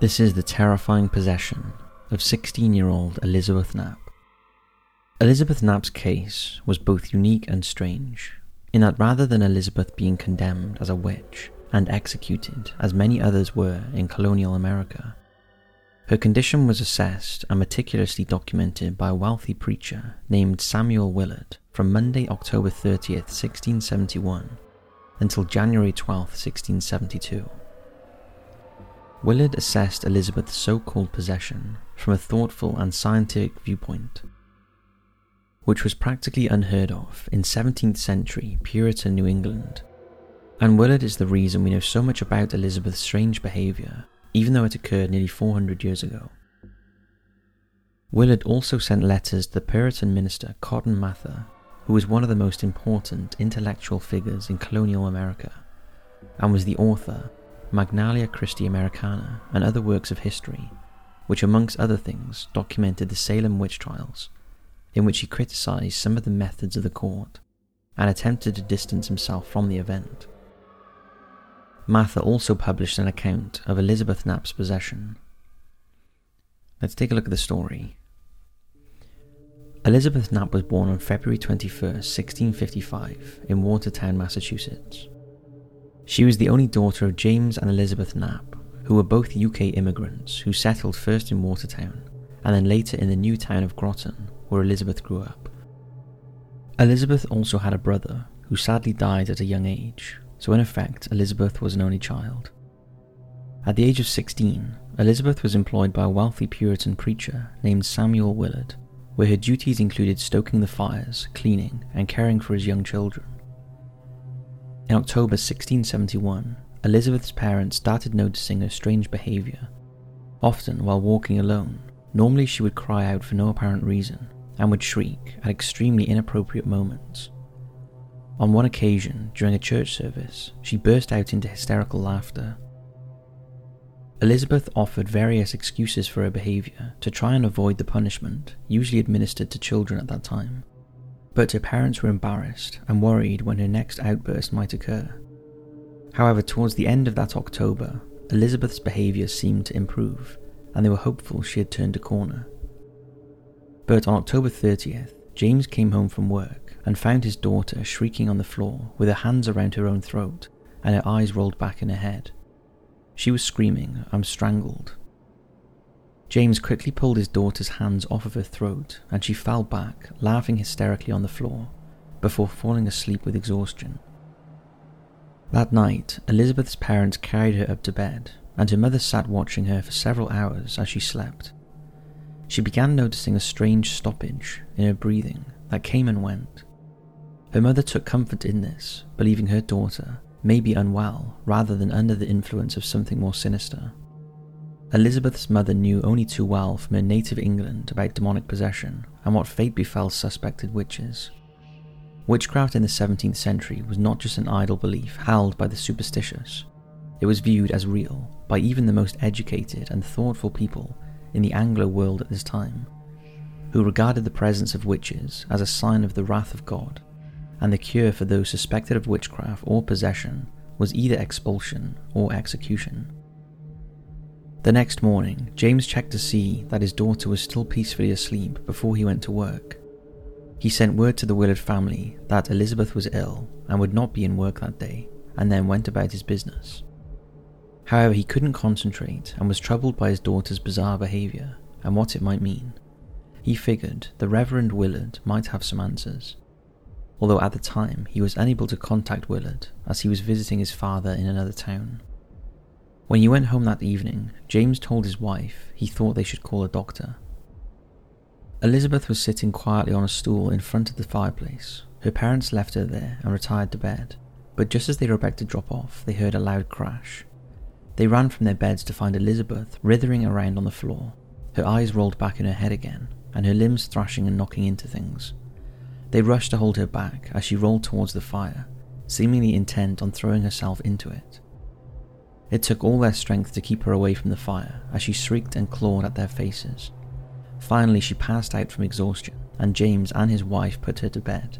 This is the terrifying possession of 16 year old Elizabeth Knapp. Elizabeth Knapp's case was both unique and strange, in that rather than Elizabeth being condemned as a witch and executed, as many others were in colonial America, her condition was assessed and meticulously documented by a wealthy preacher named Samuel Willard from Monday, October 30th, 1671, until January 12th, 1672. Willard assessed Elizabeth's so called possession from a thoughtful and scientific viewpoint, which was practically unheard of in 17th century Puritan New England. And Willard is the reason we know so much about Elizabeth's strange behaviour, even though it occurred nearly 400 years ago. Willard also sent letters to the Puritan minister Cotton Mather, who was one of the most important intellectual figures in colonial America, and was the author Magnalia Christi Americana, and other works of history, which, amongst other things, documented the Salem witch trials, in which he criticized some of the methods of the court and attempted to distance himself from the event. Mather also published an account of Elizabeth Knapp's possession. Let's take a look at the story. Elizabeth Knapp was born on February 21, 1655, in Watertown, Massachusetts. She was the only daughter of James and Elizabeth Knapp, who were both UK immigrants who settled first in Watertown and then later in the new town of Groton, where Elizabeth grew up. Elizabeth also had a brother who sadly died at a young age, so in effect, Elizabeth was an only child. At the age of 16, Elizabeth was employed by a wealthy Puritan preacher named Samuel Willard, where her duties included stoking the fires, cleaning, and caring for his young children. In October 1671, Elizabeth's parents started noticing her strange behaviour. Often, while walking alone, normally she would cry out for no apparent reason and would shriek at extremely inappropriate moments. On one occasion, during a church service, she burst out into hysterical laughter. Elizabeth offered various excuses for her behaviour to try and avoid the punishment usually administered to children at that time but her parents were embarrassed and worried when her next outburst might occur. However, towards the end of that October, Elizabeth's behaviour seemed to improve, and they were hopeful she had turned a corner. But on October 30th, James came home from work and found his daughter shrieking on the floor with her hands around her own throat and her eyes rolled back in her head. She was screaming, I'm strangled, James quickly pulled his daughter's hands off of her throat and she fell back, laughing hysterically on the floor, before falling asleep with exhaustion. That night, Elizabeth's parents carried her up to bed, and her mother sat watching her for several hours as she slept. She began noticing a strange stoppage in her breathing that came and went. Her mother took comfort in this, believing her daughter may be unwell rather than under the influence of something more sinister. Elizabeth's mother knew only too well from her native England about demonic possession and what fate befell suspected witches. Witchcraft in the 17th century was not just an idle belief held by the superstitious, it was viewed as real by even the most educated and thoughtful people in the Anglo world at this time, who regarded the presence of witches as a sign of the wrath of God, and the cure for those suspected of witchcraft or possession was either expulsion or execution. The next morning, James checked to see that his daughter was still peacefully asleep before he went to work. He sent word to the Willard family that Elizabeth was ill and would not be in work that day, and then went about his business. However, he couldn't concentrate and was troubled by his daughter's bizarre behaviour and what it might mean. He figured the Reverend Willard might have some answers. Although at the time he was unable to contact Willard as he was visiting his father in another town. When he went home that evening, James told his wife he thought they should call a doctor. Elizabeth was sitting quietly on a stool in front of the fireplace. Her parents left her there and retired to bed, but just as they were about to drop off, they heard a loud crash. They ran from their beds to find Elizabeth writhing around on the floor, her eyes rolled back in her head again, and her limbs thrashing and knocking into things. They rushed to hold her back as she rolled towards the fire, seemingly intent on throwing herself into it. It took all their strength to keep her away from the fire as she shrieked and clawed at their faces. Finally, she passed out from exhaustion, and James and his wife put her to bed.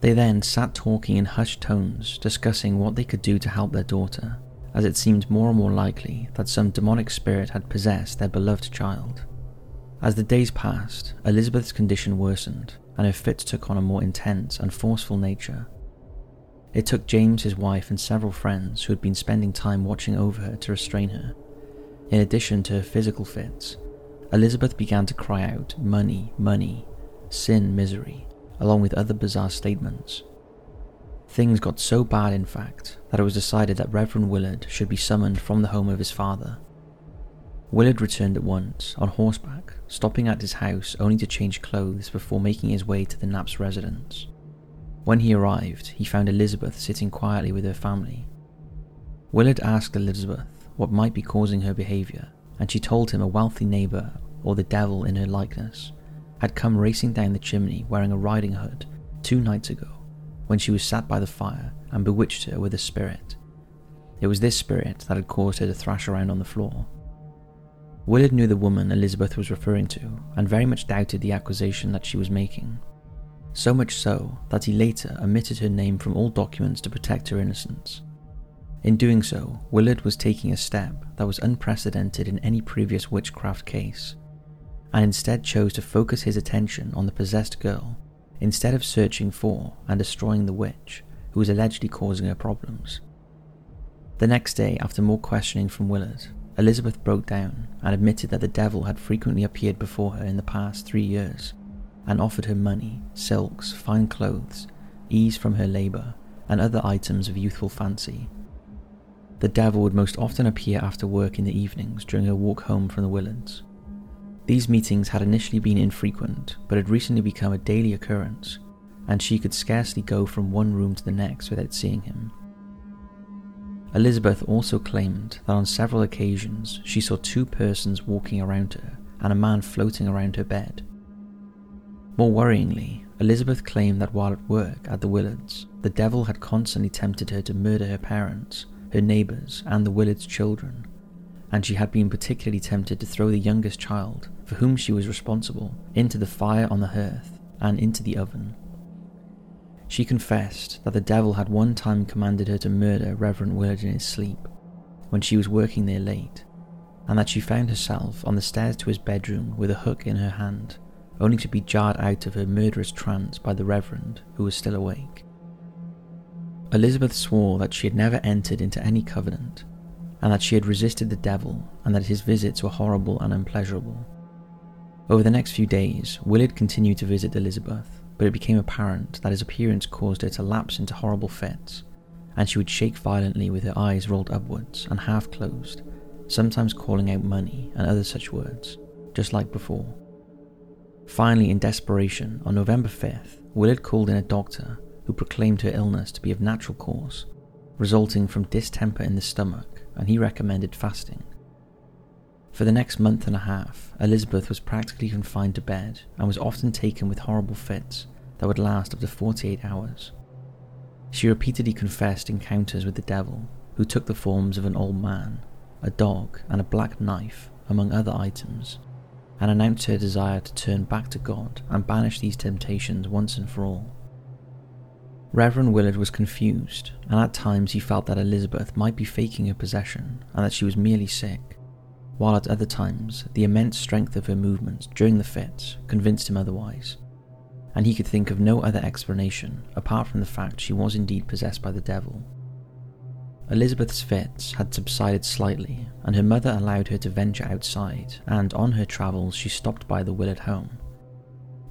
They then sat talking in hushed tones, discussing what they could do to help their daughter, as it seemed more and more likely that some demonic spirit had possessed their beloved child. As the days passed, Elizabeth's condition worsened, and her fits took on a more intense and forceful nature. It took James, his wife, and several friends who had been spending time watching over her to restrain her. In addition to her physical fits, Elizabeth began to cry out, Money, money, sin, misery, along with other bizarre statements. Things got so bad, in fact, that it was decided that Reverend Willard should be summoned from the home of his father. Willard returned at once, on horseback, stopping at his house only to change clothes before making his way to the Knapp's residence. When he arrived, he found Elizabeth sitting quietly with her family. Willard asked Elizabeth what might be causing her behaviour, and she told him a wealthy neighbour, or the devil in her likeness, had come racing down the chimney wearing a riding hood two nights ago when she was sat by the fire and bewitched her with a spirit. It was this spirit that had caused her to thrash around on the floor. Willard knew the woman Elizabeth was referring to and very much doubted the accusation that she was making. So much so that he later omitted her name from all documents to protect her innocence. In doing so, Willard was taking a step that was unprecedented in any previous witchcraft case, and instead chose to focus his attention on the possessed girl instead of searching for and destroying the witch who was allegedly causing her problems. The next day, after more questioning from Willard, Elizabeth broke down and admitted that the devil had frequently appeared before her in the past three years and offered her money, silks, fine clothes, ease from her labour, and other items of youthful fancy. The devil would most often appear after work in the evenings during her walk home from the Willards. These meetings had initially been infrequent, but had recently become a daily occurrence, and she could scarcely go from one room to the next without seeing him. Elizabeth also claimed that on several occasions she saw two persons walking around her and a man floating around her bed. More worryingly, Elizabeth claimed that while at work at the Willards, the devil had constantly tempted her to murder her parents, her neighbours, and the Willards' children, and she had been particularly tempted to throw the youngest child, for whom she was responsible, into the fire on the hearth and into the oven. She confessed that the devil had one time commanded her to murder Reverend Willard in his sleep, when she was working there late, and that she found herself on the stairs to his bedroom with a hook in her hand, only to be jarred out of her murderous trance by the Reverend, who was still awake. Elizabeth swore that she had never entered into any covenant, and that she had resisted the devil, and that his visits were horrible and unpleasurable. Over the next few days, Willard continued to visit Elizabeth, but it became apparent that his appearance caused her to lapse into horrible fits, and she would shake violently with her eyes rolled upwards and half closed, sometimes calling out money and other such words, just like before. Finally, in desperation, on November 5th, Willard called in a doctor who proclaimed her illness to be of natural cause, resulting from distemper in the stomach and he recommended fasting. For the next month and a half, Elizabeth was practically confined to bed and was often taken with horrible fits that would last up to 48 hours. She repeatedly confessed encounters with the devil, who took the forms of an old man, a dog, and a black knife, among other items, and announced her desire to turn back to God and banish these temptations once and for all. Reverend Willard was confused, and at times he felt that Elizabeth might be faking her possession and that she was merely sick, while at other times the immense strength of her movements during the fits convinced him otherwise, and he could think of no other explanation apart from the fact she was indeed possessed by the devil. Elizabeth's fits had subsided slightly, and her mother allowed her to venture outside, and on her travels she stopped by the Willard home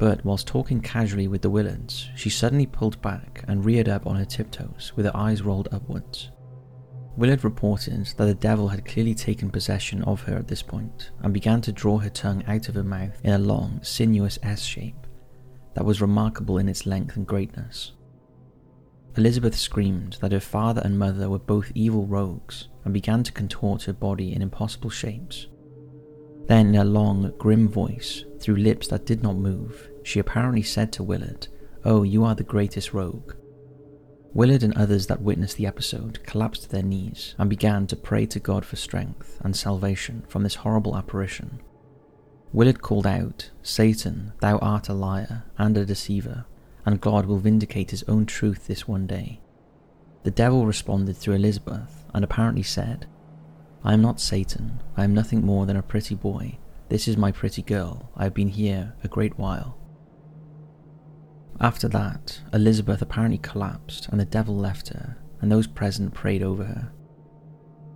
but whilst talking casually with the Willards, she suddenly pulled back and reared up on her tiptoes with her eyes rolled upwards. Willard reported that the devil had clearly taken possession of her at this point and began to draw her tongue out of her mouth in a long, sinuous S shape that was remarkable in its length and greatness. Elizabeth screamed that her father and mother were both evil rogues and began to contort her body in impossible shapes. Then, in a long, grim voice, through lips that did not move, she apparently said to Willard, Oh, you are the greatest rogue. Willard and others that witnessed the episode collapsed to their knees and began to pray to God for strength and salvation from this horrible apparition. Willard called out, Satan, thou art a liar and a deceiver, and God will vindicate his own truth this one day. the devil responded through Elizabeth and apparently said, I am not Satan, I am nothing more than a pretty boy. This is my pretty girl, I have been here a great while. After that, Elizabeth apparently collapsed and the devil left her, and those present prayed over her.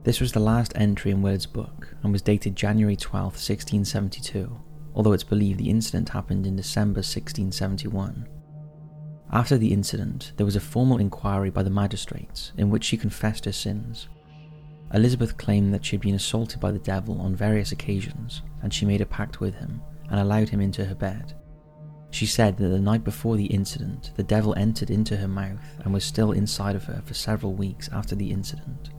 This was the last entry in Willard's book and was dated January 12, 1672, although it's believed the incident happened in December 1671. After the incident, there was a formal inquiry by the magistrates in which she confessed her sins. Elizabeth claimed that she had been assaulted by the devil on various occasions, and she made a pact with him and allowed him into her bed. She said that the night before the incident, the devil entered into her mouth and was still inside of her for several weeks after the incident.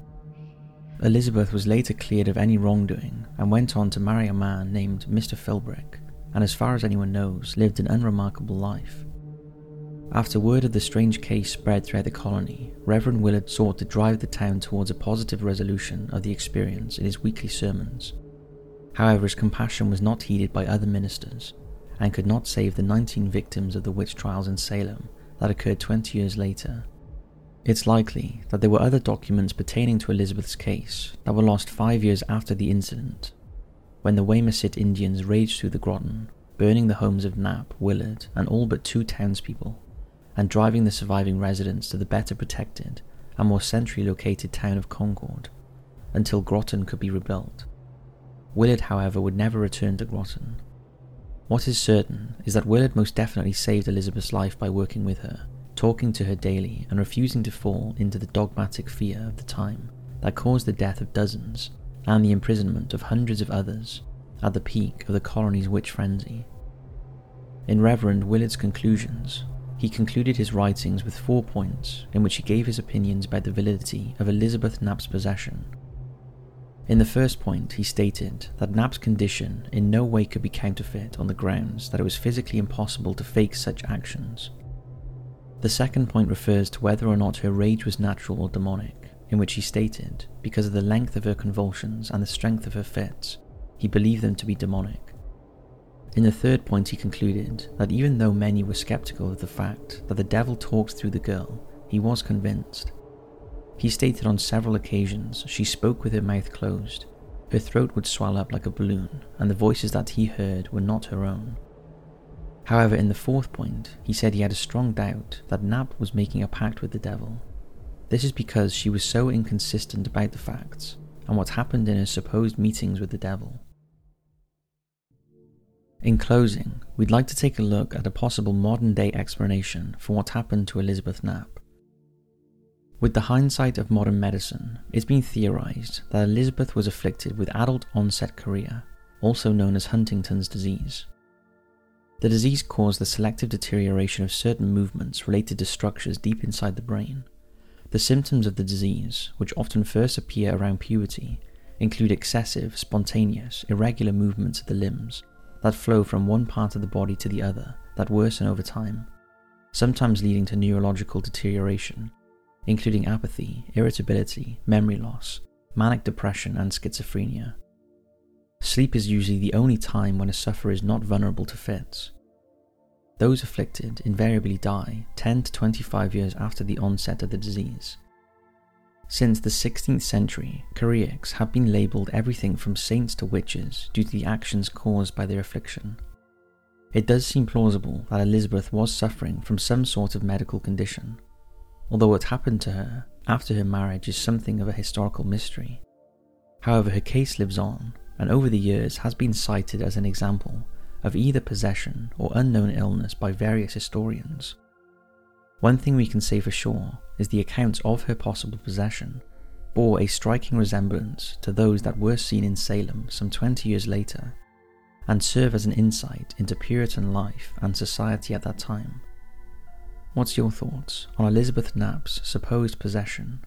Elizabeth was later cleared of any wrongdoing and went on to marry a man named Mr. Philbrick, and as far as anyone knows, lived an unremarkable life. After word of the strange case spread throughout the colony, Reverend Willard sought to drive the town towards a positive resolution of the experience in his weekly sermons. However, his compassion was not heeded by other ministers and could not save the 19 victims of the witch trials in Salem that occurred 20 years later. It's likely that there were other documents pertaining to Elizabeth's case that were lost five years after the incident, when the Wamesit Indians raged through the Groton, burning the homes of Knapp, Willard, and all but two townspeople and driving the surviving residents to the better protected and more centrally located town of Concord until Groton could be rebuilt. Willard, however, would never return to Groton. What is certain is that Willard most definitely saved Elizabeth's life by working with her, talking to her daily, and refusing to fall into the dogmatic fear of the time that caused the death of dozens and the imprisonment of hundreds of others at the peak of the colony's witch frenzy. In Reverend Willard's conclusions, he concluded his writings with four points in which he gave his opinions about the validity of Elizabeth Knapp's possession. In the first point, he stated that Knapp's condition in no way could be counterfeit on the grounds that it was physically impossible to fake such actions. The second point refers to whether or not her rage was natural or demonic, in which he stated, because of the length of her convulsions and the strength of her fits, he believed them to be demonic. In the third point, he concluded that even though many were skeptical of the fact that the devil talked through the girl, he was convinced. He stated on several occasions she spoke with her mouth closed, her throat would swell up like a balloon, and the voices that he heard were not her own. However, in the fourth point, he said he had a strong doubt that Knapp was making a pact with the devil. This is because she was so inconsistent about the facts and what happened in her supposed meetings with the devil. In closing, we'd like to take a look at a possible modern day explanation for what happened to Elizabeth Knapp. With the hindsight of modern medicine, it's been theorized that Elizabeth was afflicted with adult onset chorea, also known as Huntington's disease. The disease caused the selective deterioration of certain movements related to structures deep inside the brain. The symptoms of the disease, which often first appear around puberty, include excessive, spontaneous, irregular movements of the limbs, that flow from one part of the body to the other that worsen over time, sometimes leading to neurological deterioration, including apathy, irritability, memory loss, manic depression, and schizophrenia. Sleep is usually the only time when a sufferer is not vulnerable to fits. Those afflicted invariably die 10 to 25 years after the onset of the disease, since the 16th century, choreics have been labelled everything from saints to witches due to the actions caused by their affliction. It does seem plausible that Elizabeth was suffering from some sort of medical condition, although what happened to her after her marriage is something of a historical mystery. However, her case lives on, and over the years has been cited as an example of either possession or unknown illness by various historians. One thing we can say for sure is the accounts of her possible possession bore a striking resemblance to those that were seen in Salem some 20 years later, and serve as an insight into Puritan life and society at that time. What's your thoughts on Elizabeth Knapp's supposed possession